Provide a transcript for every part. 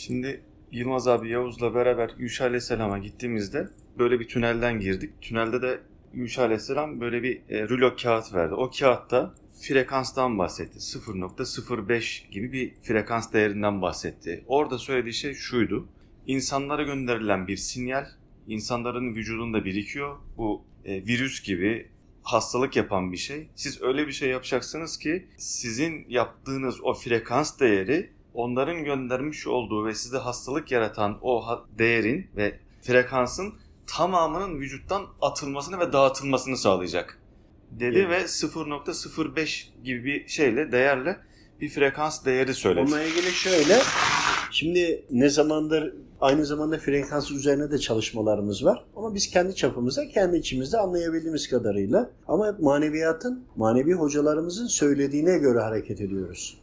Şimdi Yılmaz abi Yavuz'la beraber Yuşa Aleyhisselam'a gittiğimizde böyle bir tünelden girdik. Tünelde de Yuşa Aleyhisselam böyle bir e, rulo kağıt verdi. O kağıtta frekanstan bahsetti. 0.05 gibi bir frekans değerinden bahsetti. Orada söylediği şey şuydu. İnsanlara gönderilen bir sinyal insanların vücudunda birikiyor. Bu e, virüs gibi hastalık yapan bir şey. Siz öyle bir şey yapacaksınız ki sizin yaptığınız o frekans değeri onların göndermiş olduğu ve sizde hastalık yaratan o değerin ve frekansın tamamının vücuttan atılmasını ve dağıtılmasını sağlayacak dedi evet. ve 0.05 gibi bir şeyle değerle bir frekans değeri söyledi. Onunla ilgili şöyle şimdi ne zamandır aynı zamanda frekans üzerine de çalışmalarımız var. Ama biz kendi çapımızda, kendi içimizde anlayabildiğimiz kadarıyla ama maneviyatın, manevi hocalarımızın söylediğine göre hareket ediyoruz.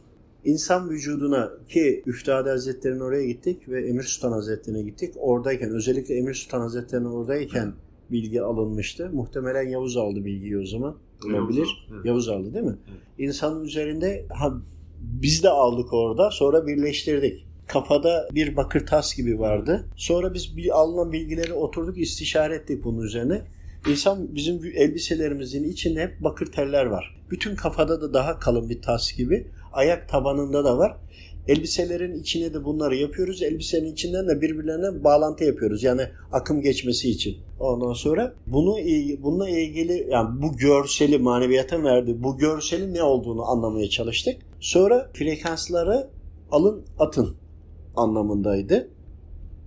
İnsan vücuduna ki Üftade Hazretleri'nin oraya gittik ve Emir Sultan Hazretleri'ne gittik. Oradayken özellikle Emir Sultan Hazretleri'nin oradayken bilgi alınmıştı. Muhtemelen Yavuz aldı bilgiyi o zaman. Olabilir. Evet. Yavuz aldı değil mi? Evet. İnsanın üzerinde ha, biz de aldık orada sonra birleştirdik. Kafada bir bakır tas gibi vardı. Sonra biz alınan bilgileri oturduk istişare ettik bunun üzerine. İnsan bizim elbiselerimizin içinde hep bakır teller var. Bütün kafada da daha kalın bir tas gibi. Ayak tabanında da var. Elbiselerin içine de bunları yapıyoruz. Elbisenin içinden de birbirlerine bağlantı yapıyoruz. Yani akım geçmesi için. Ondan sonra bunu bununla ilgili yani bu görseli maneviyata verdi. Bu görselin ne olduğunu anlamaya çalıştık. Sonra frekansları alın atın anlamındaydı.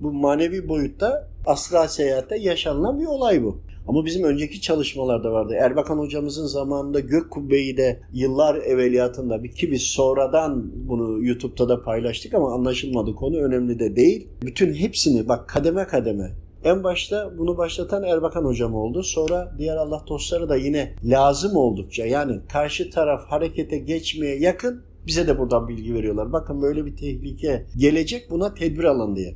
Bu manevi boyutta astral seyahatte yaşanılan bir olay bu. Ama bizim önceki çalışmalarda vardı. Erbakan hocamızın zamanında Gök Kubbe'yi de yıllar evveliyatında bir ki biz sonradan bunu YouTube'da da paylaştık ama anlaşılmadı konu önemli de değil. Bütün hepsini bak kademe kademe en başta bunu başlatan Erbakan hocam oldu. Sonra diğer Allah dostları da yine lazım oldukça yani karşı taraf harekete geçmeye yakın bize de buradan bilgi veriyorlar. Bakın böyle bir tehlike gelecek buna tedbir alın diye.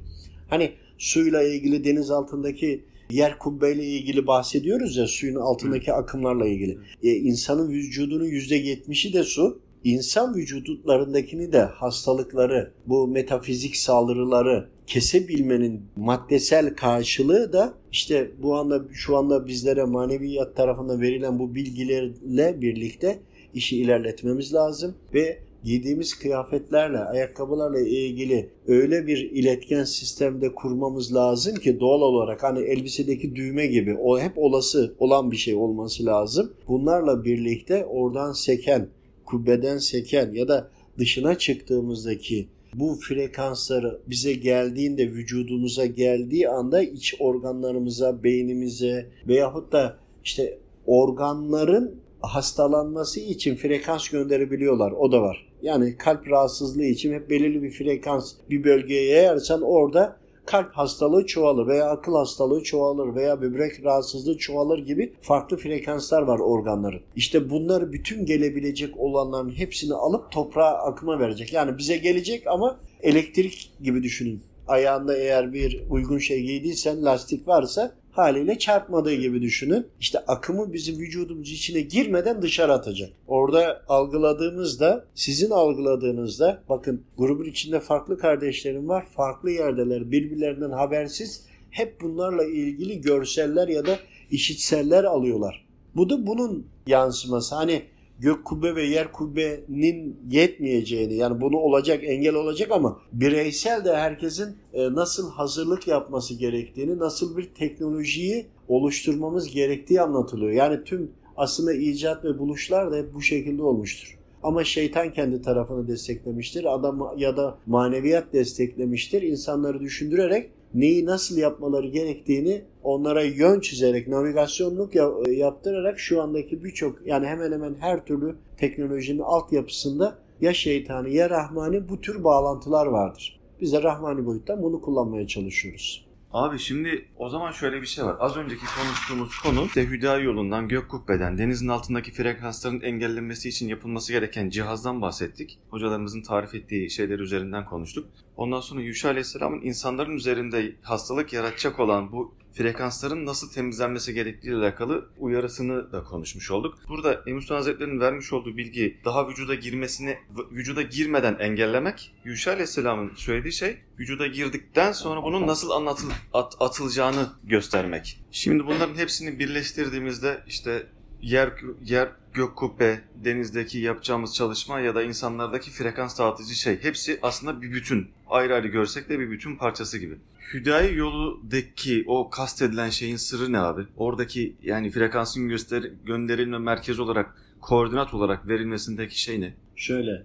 Hani suyla ilgili deniz altındaki yer kubbeyle ilgili bahsediyoruz ya suyun altındaki akımlarla ilgili. E, insanın vücudunun %70'i de su. İnsan vücutlarındakini de hastalıkları, bu metafizik saldırıları kesebilmenin maddesel karşılığı da işte bu anda şu anda bizlere maneviyat tarafından verilen bu bilgilerle birlikte işi ilerletmemiz lazım ve giydiğimiz kıyafetlerle, ayakkabılarla ilgili öyle bir iletken sistemde kurmamız lazım ki doğal olarak hani elbisedeki düğme gibi o hep olası olan bir şey olması lazım. Bunlarla birlikte oradan seken, kubbeden seken ya da dışına çıktığımızdaki bu frekansları bize geldiğinde vücudumuza geldiği anda iç organlarımıza, beynimize veyahut da işte organların hastalanması için frekans gönderebiliyorlar. O da var. Yani kalp rahatsızlığı için hep belirli bir frekans bir bölgeye yayarsan orada kalp hastalığı çoğalır veya akıl hastalığı çoğalır veya böbrek rahatsızlığı çoğalır gibi farklı frekanslar var organların. İşte bunları bütün gelebilecek olanların hepsini alıp toprağa akıma verecek. Yani bize gelecek ama elektrik gibi düşünün. Ayağında eğer bir uygun şey giydiysen lastik varsa haliyle çarpmadığı gibi düşünün. İşte akımı bizim vücudumuz içine girmeden dışarı atacak. Orada algıladığımızda, sizin algıladığınızda bakın grubun içinde farklı kardeşlerim var. Farklı yerdeler birbirlerinden habersiz hep bunlarla ilgili görseller ya da işitseller alıyorlar. Bu da bunun yansıması. Hani gök kubbe ve yer kubbenin yetmeyeceğini yani bunu olacak engel olacak ama bireysel de herkesin e, nasıl hazırlık yapması gerektiğini nasıl bir teknolojiyi oluşturmamız gerektiği anlatılıyor. Yani tüm aslında icat ve buluşlar da hep bu şekilde olmuştur. Ama şeytan kendi tarafını desteklemiştir. Adam ya da maneviyat desteklemiştir. İnsanları düşündürerek neyi nasıl yapmaları gerektiğini onlara yön çizerek, navigasyonluk yaptırarak şu andaki birçok yani hemen hemen her türlü teknolojinin altyapısında ya şeytani ya rahmani bu tür bağlantılar vardır. Biz de rahmani boyuttan bunu kullanmaya çalışıyoruz. Abi şimdi o zaman şöyle bir şey var. Az önceki konuştuğumuz konu işte yolundan, gök kubbeden, denizin altındaki frekansların engellenmesi için yapılması gereken cihazdan bahsettik. Hocalarımızın tarif ettiği şeyler üzerinden konuştuk. Ondan sonra Yuşa Aleyhisselam'ın insanların üzerinde hastalık yaratacak olan bu frekansların nasıl temizlenmesi gerektiği ile alakalı uyarısını da konuşmuş olduk. Burada Emus Hazretleri'nin vermiş olduğu bilgi daha vücuda girmesini vücuda girmeden engellemek. Yuşa Aleyhisselam'ın söylediği şey vücuda girdikten sonra bunun nasıl anlatıl, at, atılacağını göstermek. Şimdi bunların hepsini birleştirdiğimizde işte yer yer gök kubbe, denizdeki yapacağımız çalışma ya da insanlardaki frekans dağıtıcı şey hepsi aslında bir bütün. Ayrı ayrı görsek de bir bütün parçası gibi. Hüdayi yoludaki o kastedilen şeyin sırrı ne abi? Oradaki yani frekansın göster gönderilme merkez olarak, koordinat olarak verilmesindeki şey ne? Şöyle,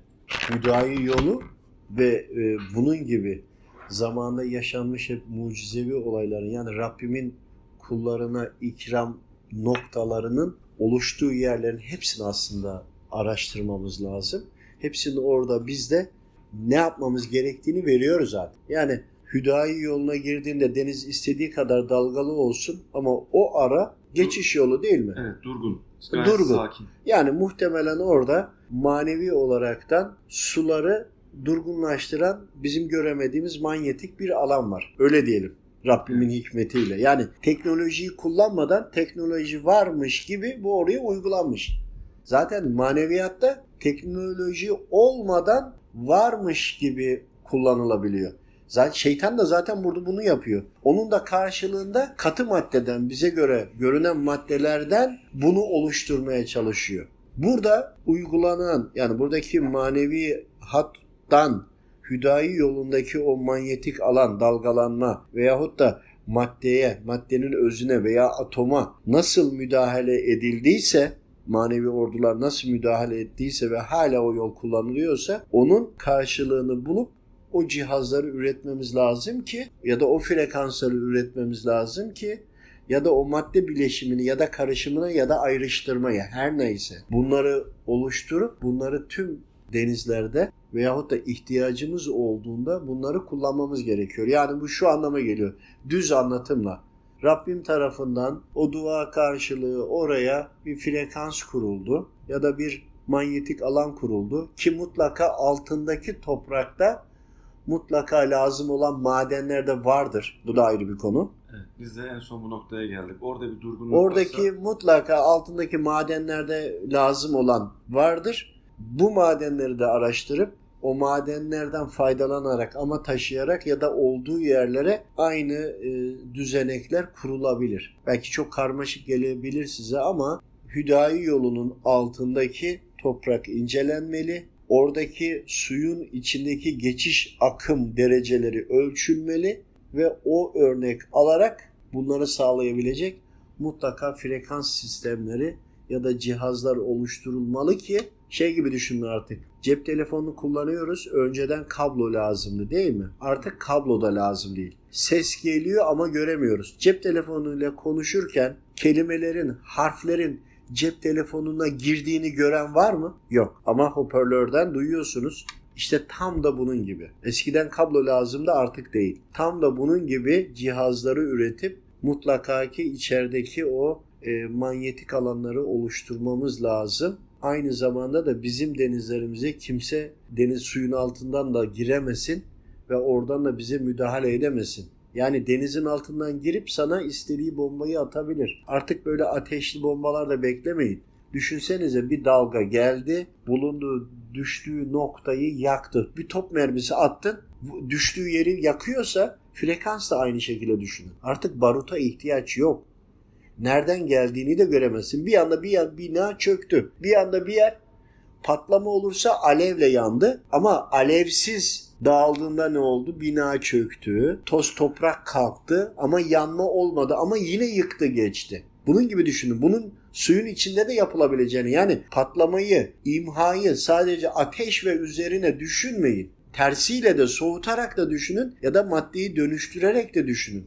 hüdayi yolu ve e, bunun gibi zamanda yaşanmış hep mucizevi olayların yani Rabbimin kullarına ikram noktalarının oluştuğu yerlerin hepsini aslında araştırmamız lazım. Hepsini orada biz de ne yapmamız gerektiğini veriyoruz zaten. Yani Hüdayi yoluna girdiğinde deniz istediği kadar dalgalı olsun ama o ara geçiş yolu değil mi? Evet durgun. Gayet durgun. Sakin. Yani muhtemelen orada manevi olaraktan suları durgunlaştıran bizim göremediğimiz manyetik bir alan var. Öyle diyelim. Rabbimin hikmetiyle. Yani teknolojiyi kullanmadan teknoloji varmış gibi bu oraya uygulanmış. Zaten maneviyatta teknoloji olmadan varmış gibi kullanılabiliyor. Zaten şeytan da zaten burada bunu yapıyor. Onun da karşılığında katı maddeden bize göre görünen maddelerden bunu oluşturmaya çalışıyor. Burada uygulanan yani buradaki manevi hattan hüdayi yolundaki o manyetik alan, dalgalanma veyahut da maddeye, maddenin özüne veya atoma nasıl müdahale edildiyse manevi ordular nasıl müdahale ettiyse ve hala o yol kullanılıyorsa onun karşılığını bulup o cihazları üretmemiz lazım ki ya da o frekansları üretmemiz lazım ki ya da o madde bileşimini ya da karışımına ya da ayrıştırmaya her neyse bunları oluşturup bunları tüm denizlerde veyahut da ihtiyacımız olduğunda bunları kullanmamız gerekiyor. Yani bu şu anlama geliyor. Düz anlatımla Rabbim tarafından o dua karşılığı oraya bir frekans kuruldu ya da bir manyetik alan kuruldu ki mutlaka altındaki toprakta mutlaka lazım olan madenler de vardır. Bu da ayrı bir konu. Evet, biz de en son bu noktaya geldik. Orada bir durgunluk Oradaki varsa... mutlaka altındaki madenlerde lazım olan vardır. Bu madenleri de araştırıp o madenlerden faydalanarak ama taşıyarak ya da olduğu yerlere aynı e, düzenekler kurulabilir. Belki çok karmaşık gelebilir size ama Hüdayi yolunun altındaki toprak incelenmeli. Oradaki suyun içindeki geçiş akım dereceleri ölçülmeli ve o örnek alarak bunları sağlayabilecek mutlaka frekans sistemleri ya da cihazlar oluşturulmalı ki şey gibi düşünme artık. Cep telefonunu kullanıyoruz. Önceden kablo lazımdı değil mi? Artık kablo da lazım değil. Ses geliyor ama göremiyoruz. Cep telefonuyla konuşurken kelimelerin, harflerin cep telefonuna girdiğini gören var mı? Yok. Ama hoparlörden duyuyorsunuz. İşte tam da bunun gibi. Eskiden kablo lazımdı artık değil. Tam da bunun gibi cihazları üretip mutlaka ki içerideki o e, manyetik alanları oluşturmamız lazım aynı zamanda da bizim denizlerimize kimse deniz suyun altından da giremesin ve oradan da bize müdahale edemesin. Yani denizin altından girip sana istediği bombayı atabilir. Artık böyle ateşli bombalar da beklemeyin. Düşünsenize bir dalga geldi, bulunduğu, düştüğü noktayı yaktı. Bir top mermisi attın, düştüğü yeri yakıyorsa frekans da aynı şekilde düşünün. Artık baruta ihtiyaç yok nereden geldiğini de göremezsin. Bir anda bir yer, bina çöktü. Bir anda bir yer patlama olursa alevle yandı ama alevsiz dağıldığında ne oldu? Bina çöktü, toz toprak kalktı ama yanma olmadı ama yine yıktı geçti. Bunun gibi düşünün. Bunun suyun içinde de yapılabileceğini yani patlamayı, imhayı sadece ateş ve üzerine düşünmeyin. Tersiyle de soğutarak da düşünün ya da maddeyi dönüştürerek de düşünün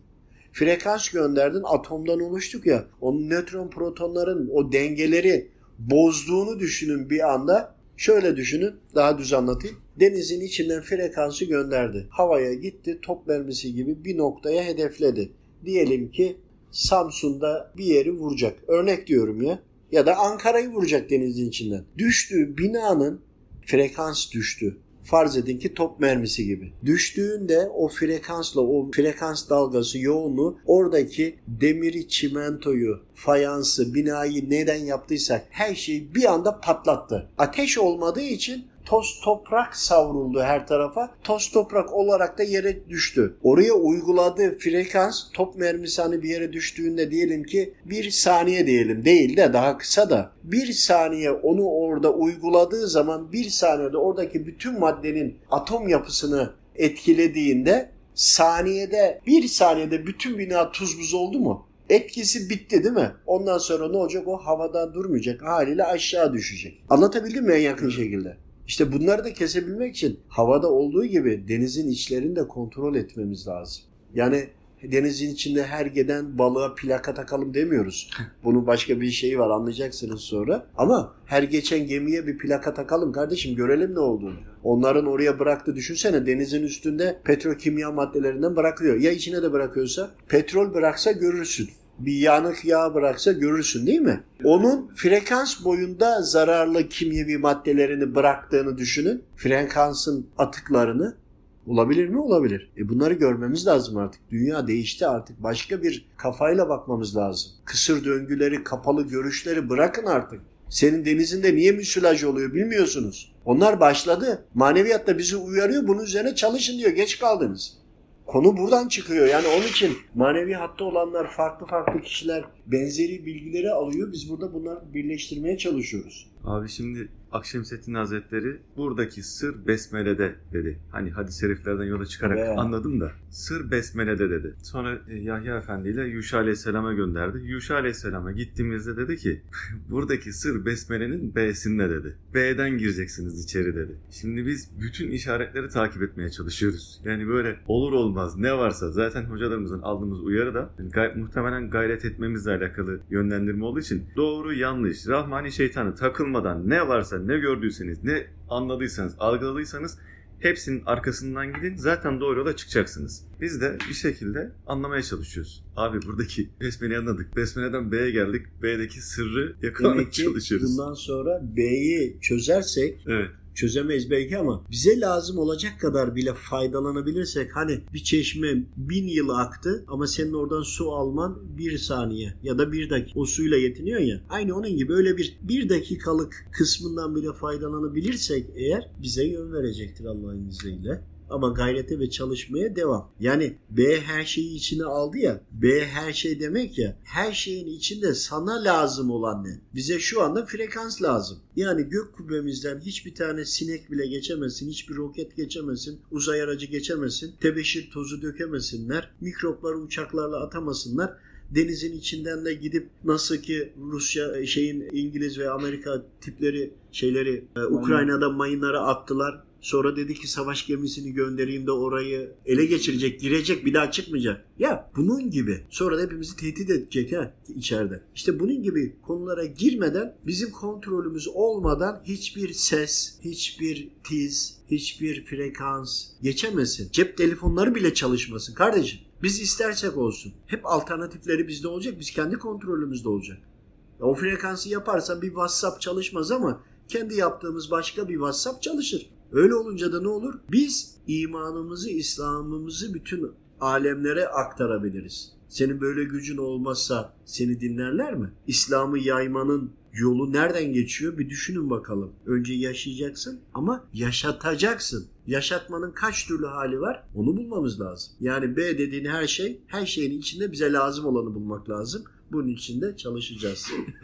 frekans gönderdin atomdan oluştuk ya onun nötron protonların o dengeleri bozduğunu düşünün bir anda. Şöyle düşünün daha düz anlatayım. Denizin içinden frekansı gönderdi. Havaya gitti top mermisi gibi bir noktaya hedefledi. Diyelim ki Samsun'da bir yeri vuracak. Örnek diyorum ya. Ya da Ankara'yı vuracak denizin içinden. Düştüğü binanın frekans düştü. Farz edin ki top mermisi gibi. Düştüğünde o frekansla o frekans dalgası yoğunluğu oradaki demiri, çimentoyu, fayansı, binayı neden yaptıysak her şeyi bir anda patlattı. Ateş olmadığı için toz toprak savruldu her tarafa. Toz toprak olarak da yere düştü. Oraya uyguladığı frekans top mermisi hani bir yere düştüğünde diyelim ki bir saniye diyelim değil de daha kısa da bir saniye onu orada uyguladığı zaman bir saniyede oradaki bütün maddenin atom yapısını etkilediğinde saniyede bir saniyede bütün bina tuz buz oldu mu? Etkisi bitti değil mi? Ondan sonra ne olacak? O havada durmayacak. Haliyle aşağı düşecek. Anlatabildim mi en yakın şekilde? İşte bunları da kesebilmek için havada olduğu gibi denizin içlerini de kontrol etmemiz lazım. Yani denizin içinde her giden balığa plaka takalım demiyoruz. Bunun başka bir şeyi var anlayacaksınız sonra. Ama her geçen gemiye bir plaka takalım kardeşim görelim ne olduğunu. Onların oraya bıraktı düşünsene denizin üstünde petrokimya maddelerinden bırakıyor. Ya içine de bırakıyorsa petrol bıraksa görürsün bir yanık yağ bıraksa görürsün değil mi? Onun frekans boyunda zararlı kimyevi maddelerini bıraktığını düşünün. Frekansın atıklarını Olabilir mi? Olabilir. E bunları görmemiz lazım artık. Dünya değişti artık. Başka bir kafayla bakmamız lazım. Kısır döngüleri, kapalı görüşleri bırakın artık. Senin denizinde niye müsilaj oluyor bilmiyorsunuz. Onlar başladı. Maneviyat da bizi uyarıyor. Bunun üzerine çalışın diyor. Geç kaldınız. Konu buradan çıkıyor. Yani onun için manevi hatta olanlar farklı farklı kişiler benzeri bilgileri alıyor. Biz burada bunları birleştirmeye çalışıyoruz. Abi şimdi Akşemseddin Hazretleri buradaki sır besmelede dedi. Hani hadis-i şeriflerden yola çıkarak Evet. anladım da sır besmelede dedi. Sonra e, Yahya Efendi ile Yuşa Aleyhisselam'a gönderdi. Yuşa Aleyhisselam'a gittiğimizde dedi ki buradaki sır besmelenin B'sinde dedi. B'den gireceksiniz içeri dedi. Şimdi biz bütün işaretleri takip etmeye çalışıyoruz. Yani böyle olur olmaz ne varsa zaten hocalarımızın aldığımız uyarı da gay- muhtemelen gayret etmemizle alakalı yönlendirme olduğu için doğru yanlış Rahmani şeytanı takılmadan ne varsa ne gördüyseniz ne anladıysanız algıladıysanız hepsinin arkasından gidin zaten doğru yola çıkacaksınız. Biz de bir şekilde anlamaya çalışıyoruz. Abi buradaki Besmele'yi anladık. Besmele'den B'ye geldik. B'deki sırrı Demek ki çalışıyoruz. bundan sonra B'yi çözersek Evet. Çözemeyiz belki ama bize lazım olacak kadar bile faydalanabilirsek hani bir çeşme bin yıl aktı ama senin oradan su alman bir saniye ya da bir dakika o suyla yetiniyor ya aynı onun gibi öyle bir bir dakikalık kısmından bile faydalanabilirsek eğer bize yön verecektir Allah'ın izniyle. Ama gayrete ve çalışmaya devam. Yani B her şeyi içine aldı ya. B her şey demek ya. Her şeyin içinde sana lazım olan ne? Bize şu anda frekans lazım. Yani gök kubbemizden hiçbir tane sinek bile geçemesin. Hiçbir roket geçemesin. Uzay aracı geçemesin. Tebeşir tozu dökemesinler. Mikropları uçaklarla atamasınlar denizin içinden de gidip nasıl ki Rusya e, şeyin İngiliz ve Amerika tipleri şeyleri e, Ukrayna'da mayınları attılar. Sonra dedi ki savaş gemisini göndereyim de orayı ele geçirecek, girecek, bir daha çıkmayacak. Ya bunun gibi. Sonra da hepimizi tehdit edecek ha içeride. İşte bunun gibi konulara girmeden, bizim kontrolümüz olmadan hiçbir ses, hiçbir tiz, hiçbir frekans geçemesin. Cep telefonları bile çalışmasın kardeşim. Biz istersek olsun. Hep alternatifleri bizde olacak. Biz kendi kontrolümüzde olacak. O frekansı yaparsan bir WhatsApp çalışmaz ama kendi yaptığımız başka bir WhatsApp çalışır. Öyle olunca da ne olur? Biz imanımızı, İslam'ımızı bütün alemlere aktarabiliriz. Senin böyle gücün olmazsa seni dinlerler mi? İslam'ı yaymanın yolu nereden geçiyor? Bir düşünün bakalım. Önce yaşayacaksın ama yaşatacaksın. Yaşatmanın kaç türlü hali var? Onu bulmamız lazım. Yani B dediğin her şey, her şeyin içinde bize lazım olanı bulmak lazım. Bunun için de çalışacağız.